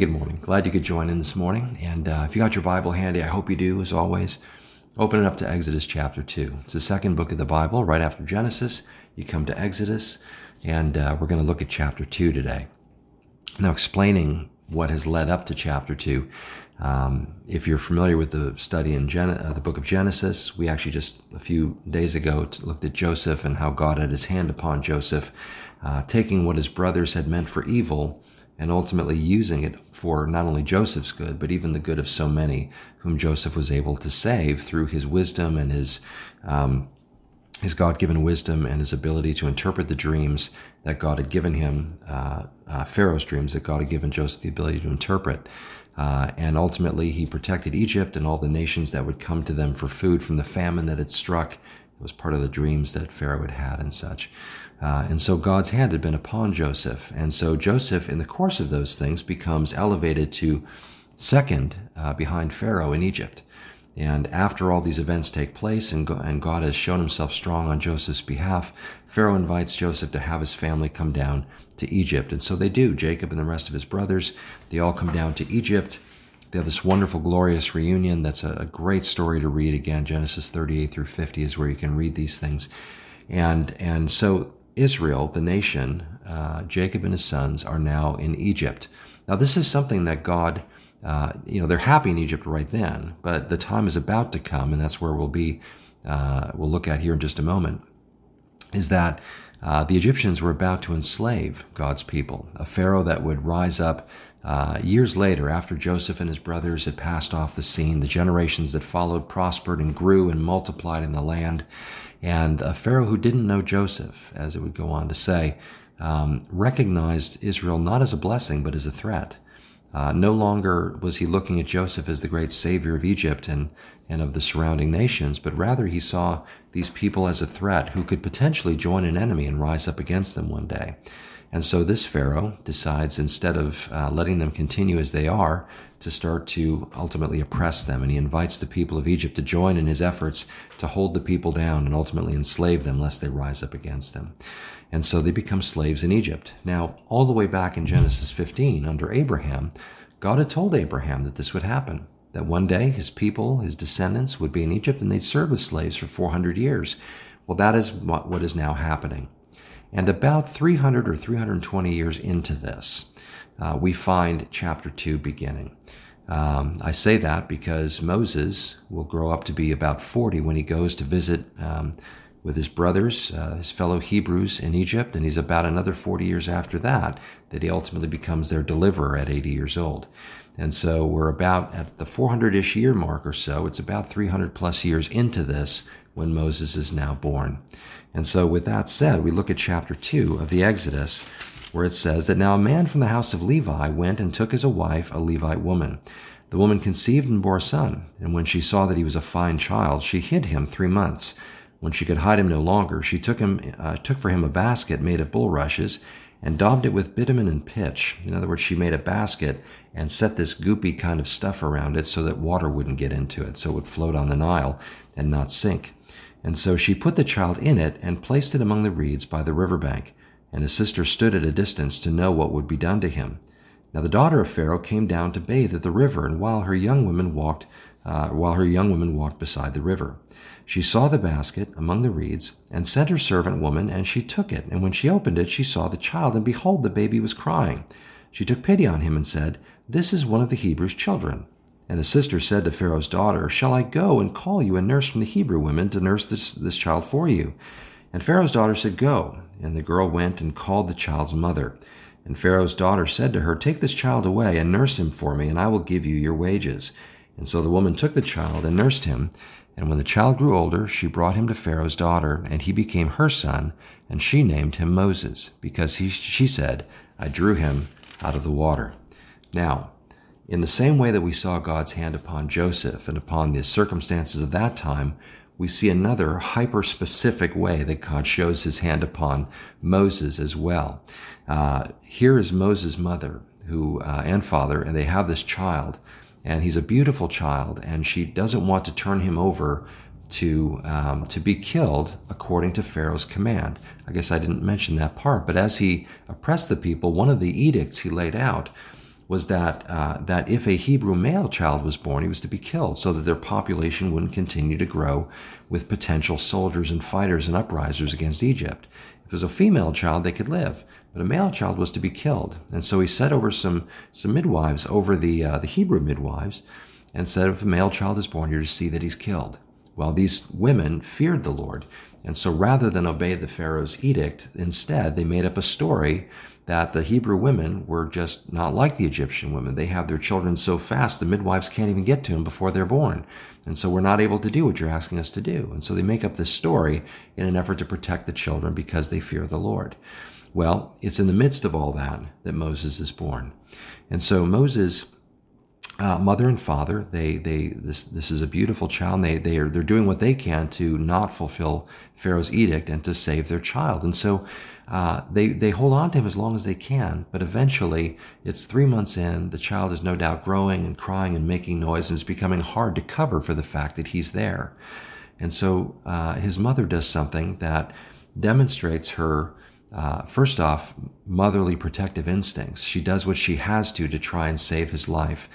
Good morning. Glad you could join in this morning. And uh, if you got your Bible handy, I hope you do, as always. Open it up to Exodus chapter 2. It's the second book of the Bible, right after Genesis. You come to Exodus, and uh, we're going to look at chapter 2 today. Now, explaining what has led up to chapter 2. Um, if you're familiar with the study in Gen- uh, the book of Genesis, we actually just a few days ago looked at Joseph and how God had his hand upon Joseph, uh, taking what his brothers had meant for evil and ultimately using it for not only Joseph's good, but even the good of so many whom Joseph was able to save through his wisdom and his um, his God-given wisdom and his ability to interpret the dreams that God had given him, uh, uh, Pharaoh's dreams that God had given Joseph the ability to interpret. Uh, and ultimately, he protected Egypt and all the nations that would come to them for food from the famine that had struck. It was part of the dreams that Pharaoh had had and such. Uh, and so God's hand had been upon Joseph. And so Joseph, in the course of those things, becomes elevated to second uh, behind Pharaoh in Egypt. And after all these events take place and, and God has shown himself strong on Joseph's behalf, Pharaoh invites Joseph to have his family come down to Egypt. And so they do. Jacob and the rest of his brothers, they all come down to Egypt. They have this wonderful, glorious reunion. That's a, a great story to read again. Genesis 38 through 50 is where you can read these things. And, and so Israel, the nation, uh, Jacob and his sons, are now in Egypt. Now, this is something that God, uh, you know, they're happy in Egypt right then, but the time is about to come, and that's where we'll be, uh, we'll look at here in just a moment, is that uh, the Egyptians were about to enslave God's people, a Pharaoh that would rise up uh, years later, after Joseph and his brothers had passed off the scene, the generations that followed prospered and grew and multiplied in the land. And a Pharaoh who didn't know Joseph, as it would go on to say, um, recognized Israel not as a blessing, but as a threat. Uh, no longer was he looking at Joseph as the great savior of Egypt and, and of the surrounding nations, but rather he saw these people as a threat who could potentially join an enemy and rise up against them one day. And so this Pharaoh decides, instead of uh, letting them continue as they are, to start to ultimately oppress them. And he invites the people of Egypt to join in his efforts to hold the people down and ultimately enslave them lest they rise up against them. And so they become slaves in Egypt. Now, all the way back in Genesis 15, under Abraham, God had told Abraham that this would happen, that one day his people, his descendants, would be in Egypt and they'd serve as slaves for 400 years. Well, that is what is now happening. And about 300 or 320 years into this, uh, we find chapter 2 beginning. Um, I say that because Moses will grow up to be about 40 when he goes to visit um, with his brothers, uh, his fellow Hebrews in Egypt, and he's about another 40 years after that that he ultimately becomes their deliverer at 80 years old. And so we're about at the 400 ish year mark or so. It's about 300 plus years into this when Moses is now born. And so, with that said, we look at chapter 2 of the Exodus, where it says that now a man from the house of Levi went and took as a wife a Levite woman. The woman conceived and bore a son, and when she saw that he was a fine child, she hid him three months. When she could hide him no longer, she took him uh, took for him a basket made of bulrushes and daubed it with bitumen and pitch. In other words, she made a basket and set this goopy kind of stuff around it so that water wouldn't get into it, so it would float on the Nile and not sink. And so she put the child in it and placed it among the reeds by the river bank. And his sister stood at a distance to know what would be done to him. Now the daughter of Pharaoh came down to bathe at the river, and while her young women walked, uh, while her young women walked beside the river, she saw the basket among the reeds, and sent her servant woman, and she took it. And when she opened it, she saw the child, and behold, the baby was crying. She took pity on him and said, This is one of the Hebrews' children. And the sister said to Pharaoh's daughter, Shall I go and call you a nurse from the Hebrew women to nurse this, this child for you? And Pharaoh's daughter said, Go. And the girl went and called the child's mother. And Pharaoh's daughter said to her, Take this child away and nurse him for me, and I will give you your wages. And so the woman took the child and nursed him. And when the child grew older, she brought him to Pharaoh's daughter, and he became her son, and she named him Moses, because he, she said, I drew him out of the water. Now, in the same way that we saw God's hand upon Joseph and upon the circumstances of that time, we see another hyper specific way that God shows his hand upon Moses as well. Uh, here is Moses' mother who uh, and father, and they have this child, and he's a beautiful child, and she doesn't want to turn him over to um, to be killed according to Pharaoh's command. I guess I didn't mention that part, but as he oppressed the people, one of the edicts he laid out was that uh, that if a Hebrew male child was born, he was to be killed, so that their population wouldn't continue to grow with potential soldiers and fighters and uprisers against Egypt. If it was a female child, they could live, but a male child was to be killed. And so he set over some some midwives over the uh, the Hebrew midwives, and said, if a male child is born, you're to see that he's killed. Well, these women feared the Lord. And so rather than obey the Pharaoh's edict, instead they made up a story that the Hebrew women were just not like the Egyptian women. They have their children so fast, the midwives can't even get to them before they're born. And so we're not able to do what you're asking us to do. And so they make up this story in an effort to protect the children because they fear the Lord. Well, it's in the midst of all that that Moses is born. And so Moses uh, mother and father. They they this this is a beautiful child. they they are they're doing what they can to not fulfill Pharaoh's edict and to save their child. And so uh, they they hold on to him as long as they can. But eventually, it's three months in. The child is no doubt growing and crying and making noise, and it's becoming hard to cover for the fact that he's there. And so uh, his mother does something that demonstrates her uh, first off, motherly protective instincts. She does what she has to to try and save his life.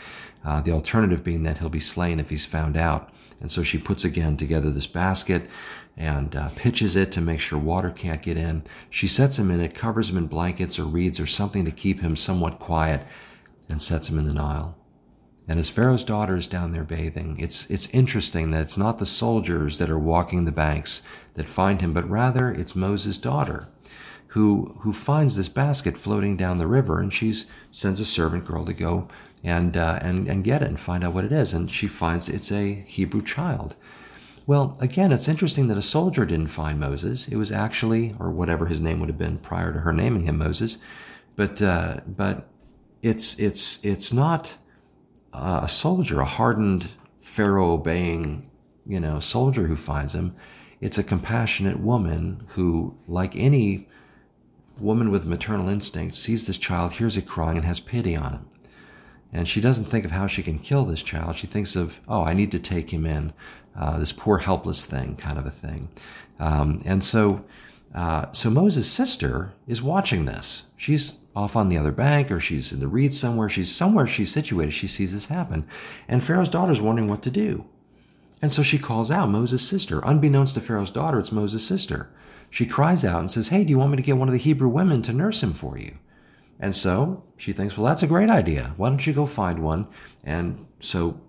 Uh, the alternative being that he'll be slain if he's found out. And so she puts again together this basket and uh, pitches it to make sure water can't get in. She sets him in it, covers him in blankets or reeds or something to keep him somewhat quiet, and sets him in the Nile. And as Pharaoh's daughter is down there bathing, it's, it's interesting that it's not the soldiers that are walking the banks that find him, but rather it's Moses' daughter who, who finds this basket floating down the river and she sends a servant girl to go and, uh, and, and get it and find out what it is. And she finds it's a Hebrew child. Well, again, it's interesting that a soldier didn't find Moses. It was actually, or whatever his name would have been prior to her naming him Moses, but uh, but it's it's it's not a soldier, a hardened Pharaoh obeying, you know, soldier who finds him. It's a compassionate woman who, like any woman with maternal instinct, sees this child, hears it crying, and has pity on him. And she doesn't think of how she can kill this child. She thinks of, oh, I need to take him in, uh, this poor helpless thing, kind of a thing. Um, and so, uh, so Moses' sister is watching this. She's off on the other bank, or she's in the reeds somewhere. She's somewhere she's situated. She sees this happen, and Pharaoh's daughter's wondering what to do. And so she calls out Moses' sister. Unbeknownst to Pharaoh's daughter, it's Moses' sister. She cries out and says, Hey, do you want me to get one of the Hebrew women to nurse him for you? And so she thinks, well, that's a great idea. Why don't you go find one? And so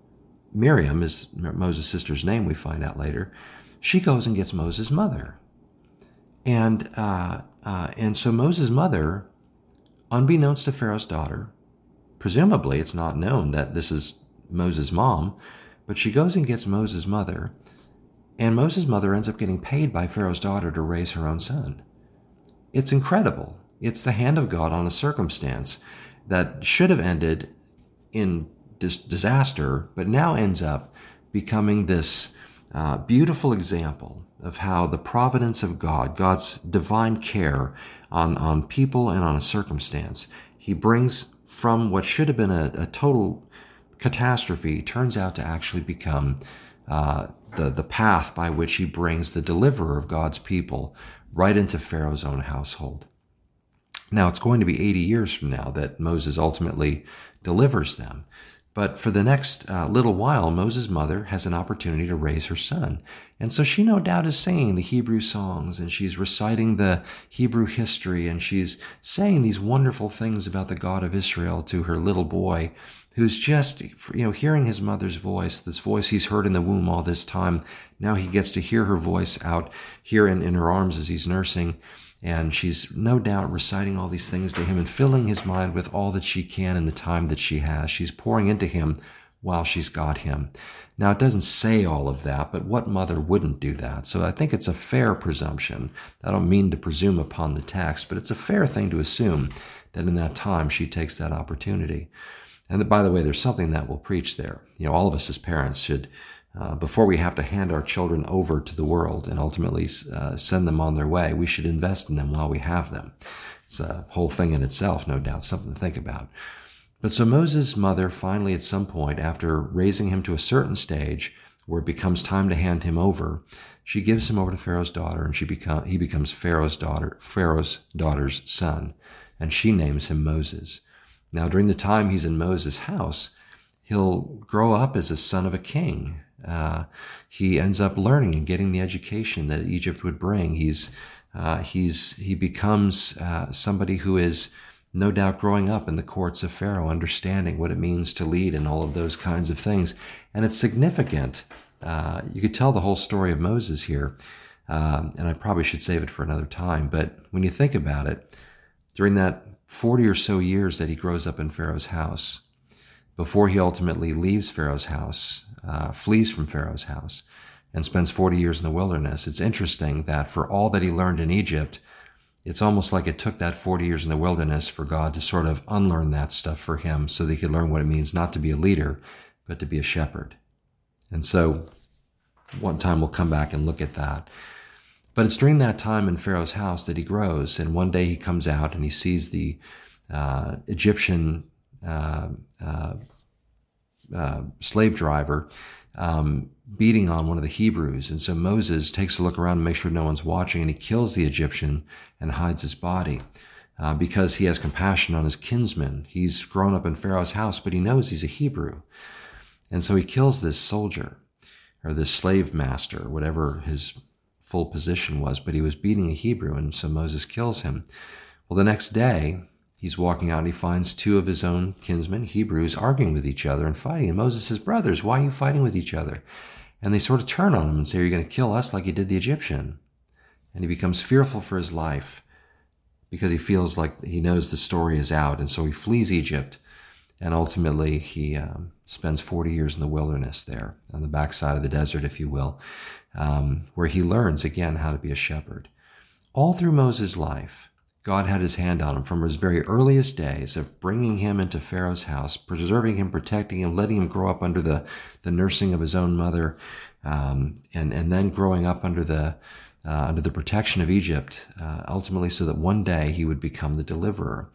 Miriam is Moses' sister's name, we find out later. She goes and gets Moses' mother. And, uh, uh, and so Moses' mother, unbeknownst to Pharaoh's daughter, presumably it's not known that this is Moses' mom, but she goes and gets Moses' mother. And Moses' mother ends up getting paid by Pharaoh's daughter to raise her own son. It's incredible. It's the hand of God on a circumstance that should have ended in dis- disaster, but now ends up becoming this uh, beautiful example of how the providence of God, God's divine care on, on people and on a circumstance, He brings from what should have been a, a total catastrophe, turns out to actually become uh, the, the path by which He brings the deliverer of God's people right into Pharaoh's own household. Now, it's going to be 80 years from now that Moses ultimately delivers them. But for the next uh, little while, Moses' mother has an opportunity to raise her son. And so she no doubt is singing the Hebrew songs and she's reciting the Hebrew history and she's saying these wonderful things about the God of Israel to her little boy who's just, you know, hearing his mother's voice, this voice he's heard in the womb all this time. Now he gets to hear her voice out here in, in her arms as he's nursing. And she's no doubt reciting all these things to him and filling his mind with all that she can in the time that she has. She's pouring into him while she's got him. Now, it doesn't say all of that, but what mother wouldn't do that? So I think it's a fair presumption. I don't mean to presume upon the text, but it's a fair thing to assume that in that time she takes that opportunity. And by the way, there's something that we'll preach there. You know, all of us as parents should uh, before we have to hand our children over to the world and ultimately uh, send them on their way, we should invest in them while we have them. It's a whole thing in itself, no doubt, something to think about. But so Moses' mother finally, at some point, after raising him to a certain stage where it becomes time to hand him over, she gives him over to Pharaoh's daughter, and she become, he becomes Pharaoh's daughter, Pharaoh's daughter's son, and she names him Moses. Now, during the time he's in Moses' house, he'll grow up as a son of a king. Uh, he ends up learning and getting the education that Egypt would bring. He's uh, he's he becomes uh, somebody who is no doubt growing up in the courts of Pharaoh, understanding what it means to lead and all of those kinds of things. And it's significant. Uh, you could tell the whole story of Moses here, um, and I probably should save it for another time. But when you think about it, during that 40 or so years that he grows up in Pharaoh's house, before he ultimately leaves Pharaoh's house, uh, flees from Pharaoh's house, and spends 40 years in the wilderness, it's interesting that for all that he learned in Egypt, it's almost like it took that 40 years in the wilderness for God to sort of unlearn that stuff for him so that he could learn what it means not to be a leader, but to be a shepherd. And so one time we'll come back and look at that. But it's during that time in Pharaoh's house that he grows. And one day he comes out and he sees the uh, Egyptian uh, uh, uh slave driver um, beating on one of the Hebrews. And so Moses takes a look around and makes sure no one's watching, and he kills the Egyptian and hides his body. Uh, because he has compassion on his kinsman. He's grown up in Pharaoh's house, but he knows he's a Hebrew. And so he kills this soldier or this slave master, whatever his full position was, but he was beating a Hebrew, and so Moses kills him. Well, the next day, He's walking out and he finds two of his own kinsmen, Hebrews, arguing with each other and fighting. And Moses says, Brothers, why are you fighting with each other? And they sort of turn on him and say, Are you going to kill us like you did the Egyptian? And he becomes fearful for his life because he feels like he knows the story is out. And so he flees Egypt. And ultimately, he um, spends 40 years in the wilderness there, on the backside of the desert, if you will, um, where he learns again how to be a shepherd. All through Moses' life, God had his hand on him from his very earliest days of bringing him into Pharaoh's house, preserving him, protecting him, letting him grow up under the, the nursing of his own mother, um, and, and then growing up under the, uh, under the protection of Egypt, uh, ultimately so that one day he would become the deliverer.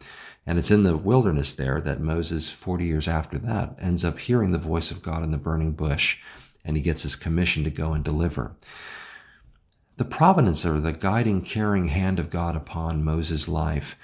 And it's in the wilderness there that Moses, 40 years after that, ends up hearing the voice of God in the burning bush, and he gets his commission to go and deliver. The providence or the guiding, caring hand of God upon Moses' life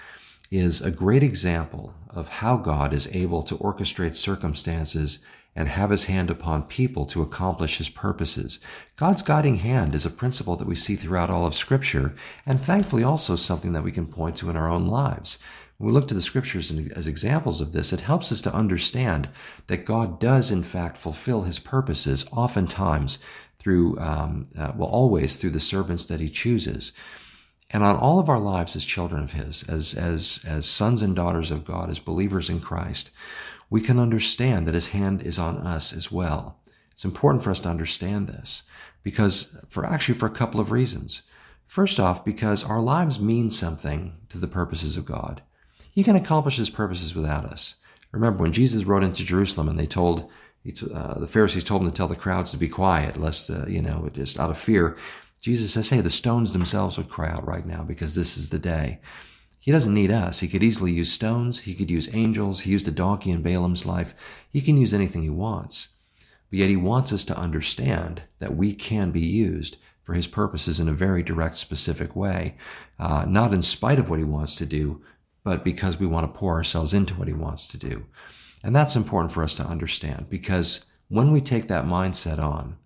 is a great example of how God is able to orchestrate circumstances and have his hand upon people to accomplish his purposes. God's guiding hand is a principle that we see throughout all of Scripture, and thankfully also something that we can point to in our own lives. When we look to the Scriptures as examples of this, it helps us to understand that God does in fact fulfill his purposes, oftentimes through, um, uh, well, always through the servants that he chooses. And on all of our lives as children of his, as, as, as sons and daughters of God, as believers in Christ, we can understand that his hand is on us as well. It's important for us to understand this because for actually for a couple of reasons. First off, because our lives mean something to the purposes of God. He can accomplish his purposes without us. Remember when Jesus rode into Jerusalem and they told uh, the Pharisees told him to tell the crowds to be quiet, lest, uh, you know, just out of fear. Jesus says, hey, the stones themselves would cry out right now because this is the day. He doesn't need us. He could easily use stones. He could use angels. He used a donkey in Balaam's life. He can use anything he wants. But yet he wants us to understand that we can be used for his purposes in a very direct, specific way, uh, not in spite of what he wants to do, but because we want to pour ourselves into what he wants to do. And that's important for us to understand because when we take that mindset on,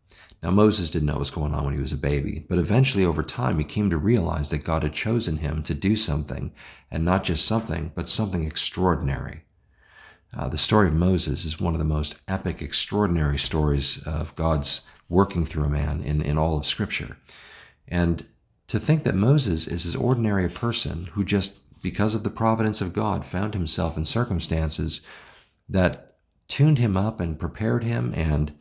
now Moses didn't know what was going on when he was a baby, but eventually over time he came to realize that God had chosen him to do something, and not just something, but something extraordinary. Uh, the story of Moses is one of the most epic, extraordinary stories of God's working through a man in, in all of Scripture. And to think that Moses is as ordinary a person who just because of the providence of God found himself in circumstances that tuned him up and prepared him and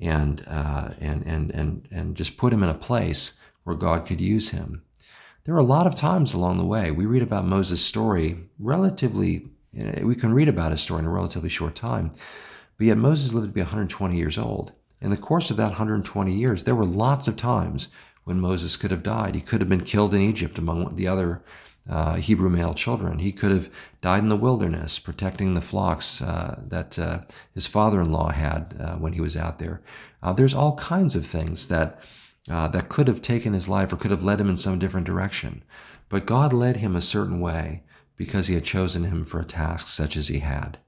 and uh, and and and and just put him in a place where God could use him. There are a lot of times along the way we read about Moses' story relatively. We can read about his story in a relatively short time, but yet Moses lived to be 120 years old. In the course of that 120 years, there were lots of times when Moses could have died. He could have been killed in Egypt among the other uh, Hebrew male children. He could have died in the wilderness protecting the flocks uh, that uh, his father in law had uh, when he was out there. Uh, there's all kinds of things that, uh, that could have taken his life or could have led him in some different direction. But God led him a certain way because he had chosen him for a task such as he had.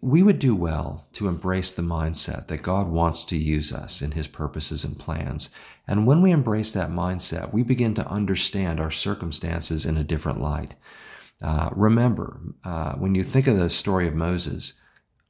We would do well to embrace the mindset that God wants to use us in his purposes and plans. And when we embrace that mindset, we begin to understand our circumstances in a different light. Uh, remember, uh, when you think of the story of Moses,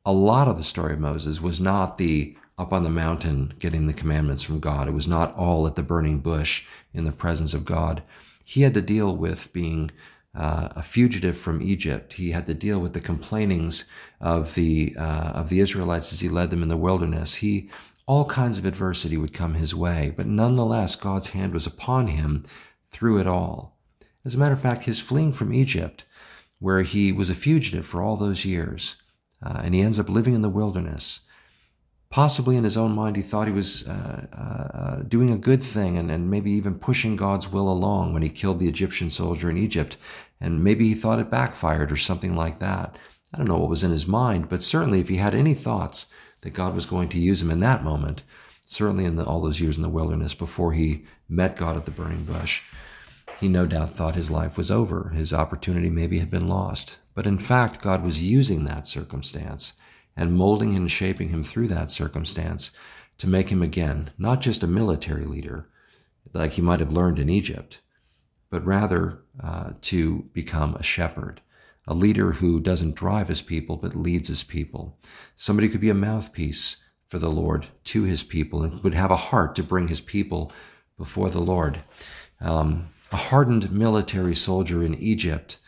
a lot of the story of Moses was not the up on the mountain getting the commandments from God. It was not all at the burning bush in the presence of God. He had to deal with being uh, a fugitive from Egypt. He had to deal with the complainings of the uh, of the Israelites as he led them in the wilderness. He all kinds of adversity would come his way, but nonetheless, God's hand was upon him through it all. As a matter of fact, his fleeing from Egypt, where he was a fugitive for all those years, uh, and he ends up living in the wilderness. Possibly in his own mind, he thought he was uh, uh, doing a good thing and, and maybe even pushing God's will along when he killed the Egyptian soldier in Egypt. And maybe he thought it backfired or something like that. I don't know what was in his mind, but certainly if he had any thoughts that God was going to use him in that moment, certainly in the, all those years in the wilderness before he met God at the burning bush, he no doubt thought his life was over. His opportunity maybe had been lost. But in fact, God was using that circumstance and molding and shaping him through that circumstance to make him again not just a military leader, like he might have learned in Egypt, but rather uh, to become a shepherd, a leader who doesn't drive his people but leads his people. Somebody could be a mouthpiece for the Lord to his people and would have a heart to bring his people before the Lord. Um, a hardened military soldier in Egypt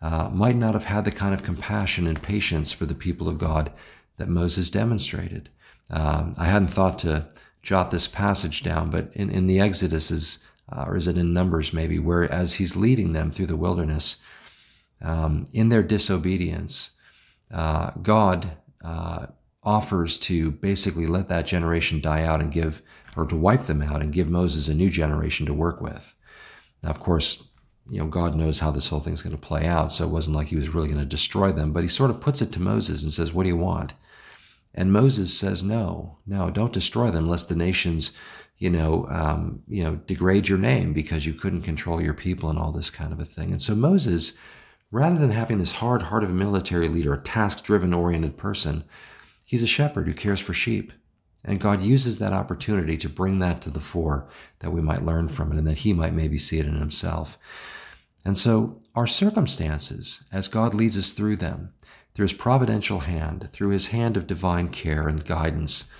uh, might not have had the kind of compassion and patience for the people of God that Moses demonstrated. Um, I hadn't thought to jot this passage down, but in, in the Exodus is, uh, or is it in Numbers maybe, where as he's leading them through the wilderness, um, in their disobedience, uh, God uh, offers to basically let that generation die out and give, or to wipe them out and give Moses a new generation to work with. Now, of course, you know, God knows how this whole thing's going to play out. So it wasn't like he was really going to destroy them, but he sort of puts it to Moses and says, What do you want? And Moses says, No, no, don't destroy them, lest the nations, you know, um, you know, degrade your name because you couldn't control your people and all this kind of a thing. And so Moses, rather than having this hard heart of a military leader, a task driven oriented person, he's a shepherd who cares for sheep. And God uses that opportunity to bring that to the fore that we might learn from it and that he might maybe see it in himself. And so our circumstances, as God leads us through them, through his providential hand, through his hand of divine care and guidance,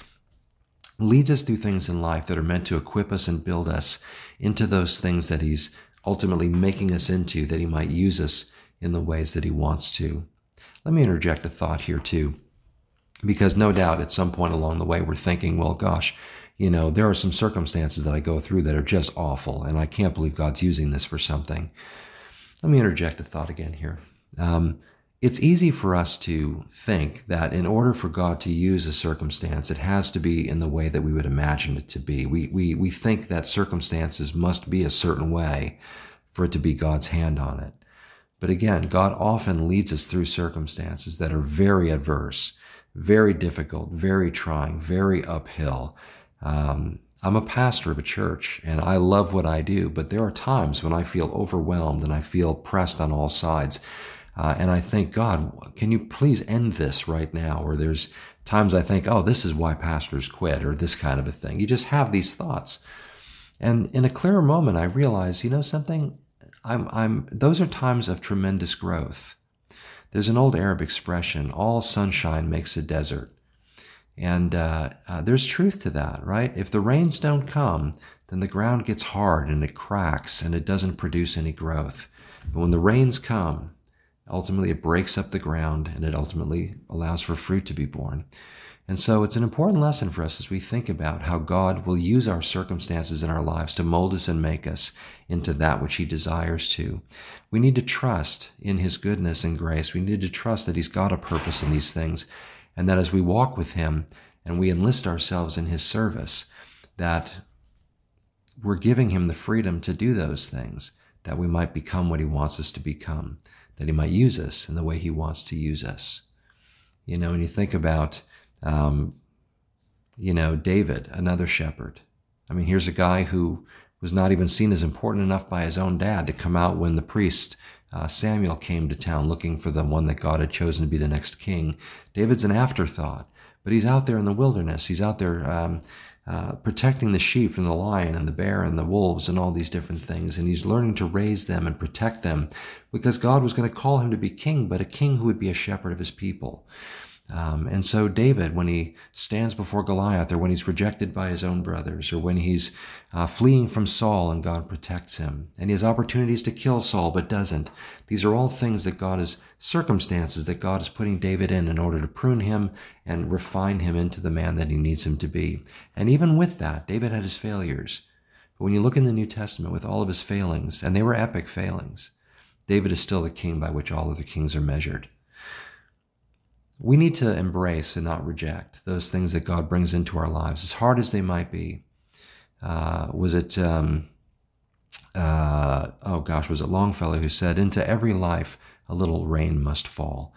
leads us through things in life that are meant to equip us and build us into those things that he's ultimately making us into, that he might use us in the ways that he wants to. Let me interject a thought here too, because no doubt at some point along the way we're thinking, well, gosh, you know, there are some circumstances that I go through that are just awful, and I can't believe God's using this for something. Let me interject a thought again here. Um, it's easy for us to think that in order for God to use a circumstance, it has to be in the way that we would imagine it to be. We, we, we think that circumstances must be a certain way for it to be God's hand on it. But again, God often leads us through circumstances that are very adverse, very difficult, very trying, very uphill. Um, I'm a pastor of a church and I love what I do, but there are times when I feel overwhelmed and I feel pressed on all sides. Uh, and I think, God, can you please end this right now? Or there's times I think, oh, this is why pastors quit, or this kind of a thing. You just have these thoughts. And in a clearer moment, I realize, you know something? I'm, I'm, those are times of tremendous growth. There's an old Arab expression, all sunshine makes a desert. And uh, uh, there's truth to that, right? If the rains don't come, then the ground gets hard and it cracks and it doesn't produce any growth. But when the rains come, ultimately it breaks up the ground and it ultimately allows for fruit to be born. And so it's an important lesson for us as we think about how God will use our circumstances in our lives to mold us and make us into that which He desires to. We need to trust in His goodness and grace. We need to trust that He's got a purpose in these things and that as we walk with Him and we enlist ourselves in His service, that we're giving Him the freedom to do those things, that we might become what He wants us to become that he might use us in the way he wants to use us. You know, when you think about, um, you know, David, another shepherd. I mean, here's a guy who was not even seen as important enough by his own dad to come out when the priest uh, Samuel came to town looking for the one that God had chosen to be the next king. David's an afterthought, but he's out there in the wilderness. He's out there um, uh, protecting the sheep from the lion and the bear and the wolves and all these different things. And he's learning to raise them and protect them because God was going to call him to be king, but a king who would be a shepherd of his people. Um, and so David, when he stands before Goliath, or when he's rejected by his own brothers, or when he's uh, fleeing from Saul and God protects him, and he has opportunities to kill Saul but doesn't, these are all things that God is circumstances that God is putting David in in order to prune him and refine him into the man that he needs him to be. And even with that, David had his failures. But when you look in the New Testament with all of his failings, and they were epic failings, David is still the king by which all other kings are measured we need to embrace and not reject those things that God brings into our lives, as hard as they might be. Uh, was it, um, uh, oh gosh, was it Longfellow who said, Into every life a little rain must fall?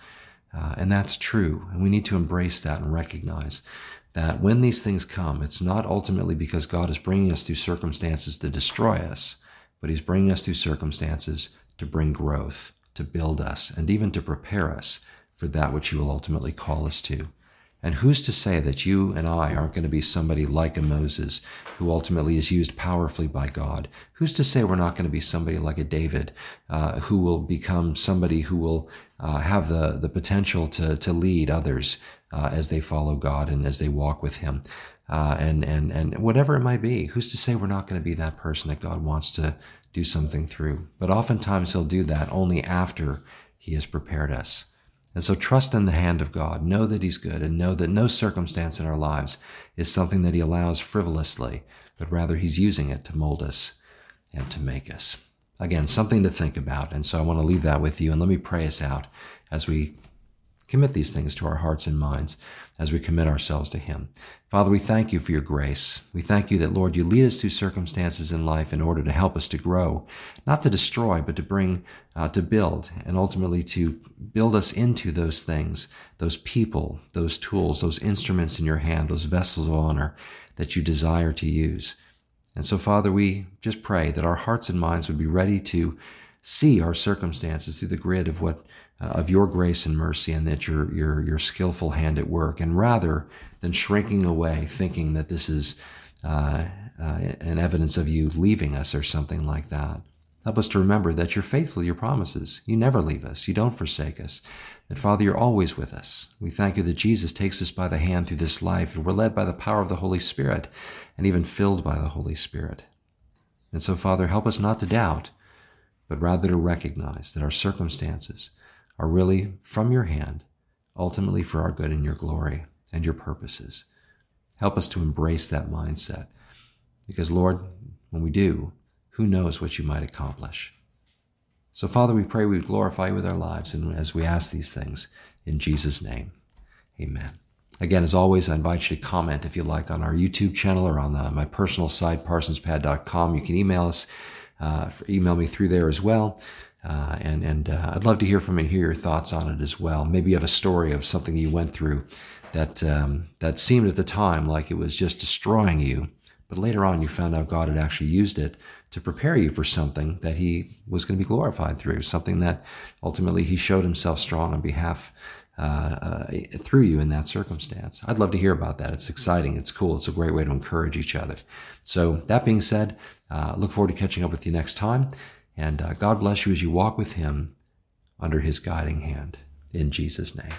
Uh, and that's true. And we need to embrace that and recognize that when these things come, it's not ultimately because God is bringing us through circumstances to destroy us, but He's bringing us through circumstances to bring growth, to build us, and even to prepare us for that which you will ultimately call us to. And who's to say that you and I aren't going to be somebody like a Moses who ultimately is used powerfully by God? Who's to say we're not going to be somebody like a David uh, who will become somebody who will uh, have the, the potential to, to lead others uh, as they follow God and as they walk with Him? Uh, and, and, and whatever it might be, who's to say we're not going to be that person that God wants to do something through? But oftentimes He'll do that only after He has prepared us. And so trust in the hand of God. Know that He's good and know that no circumstance in our lives is something that He allows frivolously, but rather He's using it to mold us and to make us. Again, something to think about. And so I want to leave that with you and let me pray us out as we commit these things to our hearts and minds as we commit ourselves to Him. Father, we thank you for your grace. We thank you that, Lord, you lead us through circumstances in life in order to help us to grow, not to destroy, but to bring, uh, to build, and ultimately to build us into those things, those people, those tools, those instruments in your hand, those vessels of honor that you desire to use. And so, Father, we just pray that our hearts and minds would be ready to see our circumstances through the grid of what uh, of your grace and mercy and that your, your, your skillful hand at work. And rather than shrinking away, thinking that this is uh, uh, an evidence of you leaving us or something like that, help us to remember that you're faithful to your promises. You never leave us. You don't forsake us. That, Father, you're always with us. We thank you that Jesus takes us by the hand through this life, and we're led by the power of the Holy Spirit and even filled by the Holy Spirit. And so, Father, help us not to doubt, but rather to recognize that our circumstances, are really from your hand, ultimately for our good and your glory and your purposes. Help us to embrace that mindset. Because, Lord, when we do, who knows what you might accomplish? So, Father, we pray we glorify you with our lives and as we ask these things in Jesus' name. Amen. Again, as always, I invite you to comment if you like on our YouTube channel or on the, my personal site, parsonspad.com. You can email us, uh, email me through there as well. Uh, and and uh, I'd love to hear from you, hear your thoughts on it as well. Maybe you have a story of something you went through that um, that seemed at the time like it was just destroying you, but later on you found out God had actually used it to prepare you for something that He was going to be glorified through, something that ultimately He showed Himself strong on behalf uh, uh, through you in that circumstance. I'd love to hear about that. It's exciting. It's cool. It's a great way to encourage each other. So that being said, uh, look forward to catching up with you next time. And uh, God bless you as you walk with Him under His guiding hand. In Jesus' name.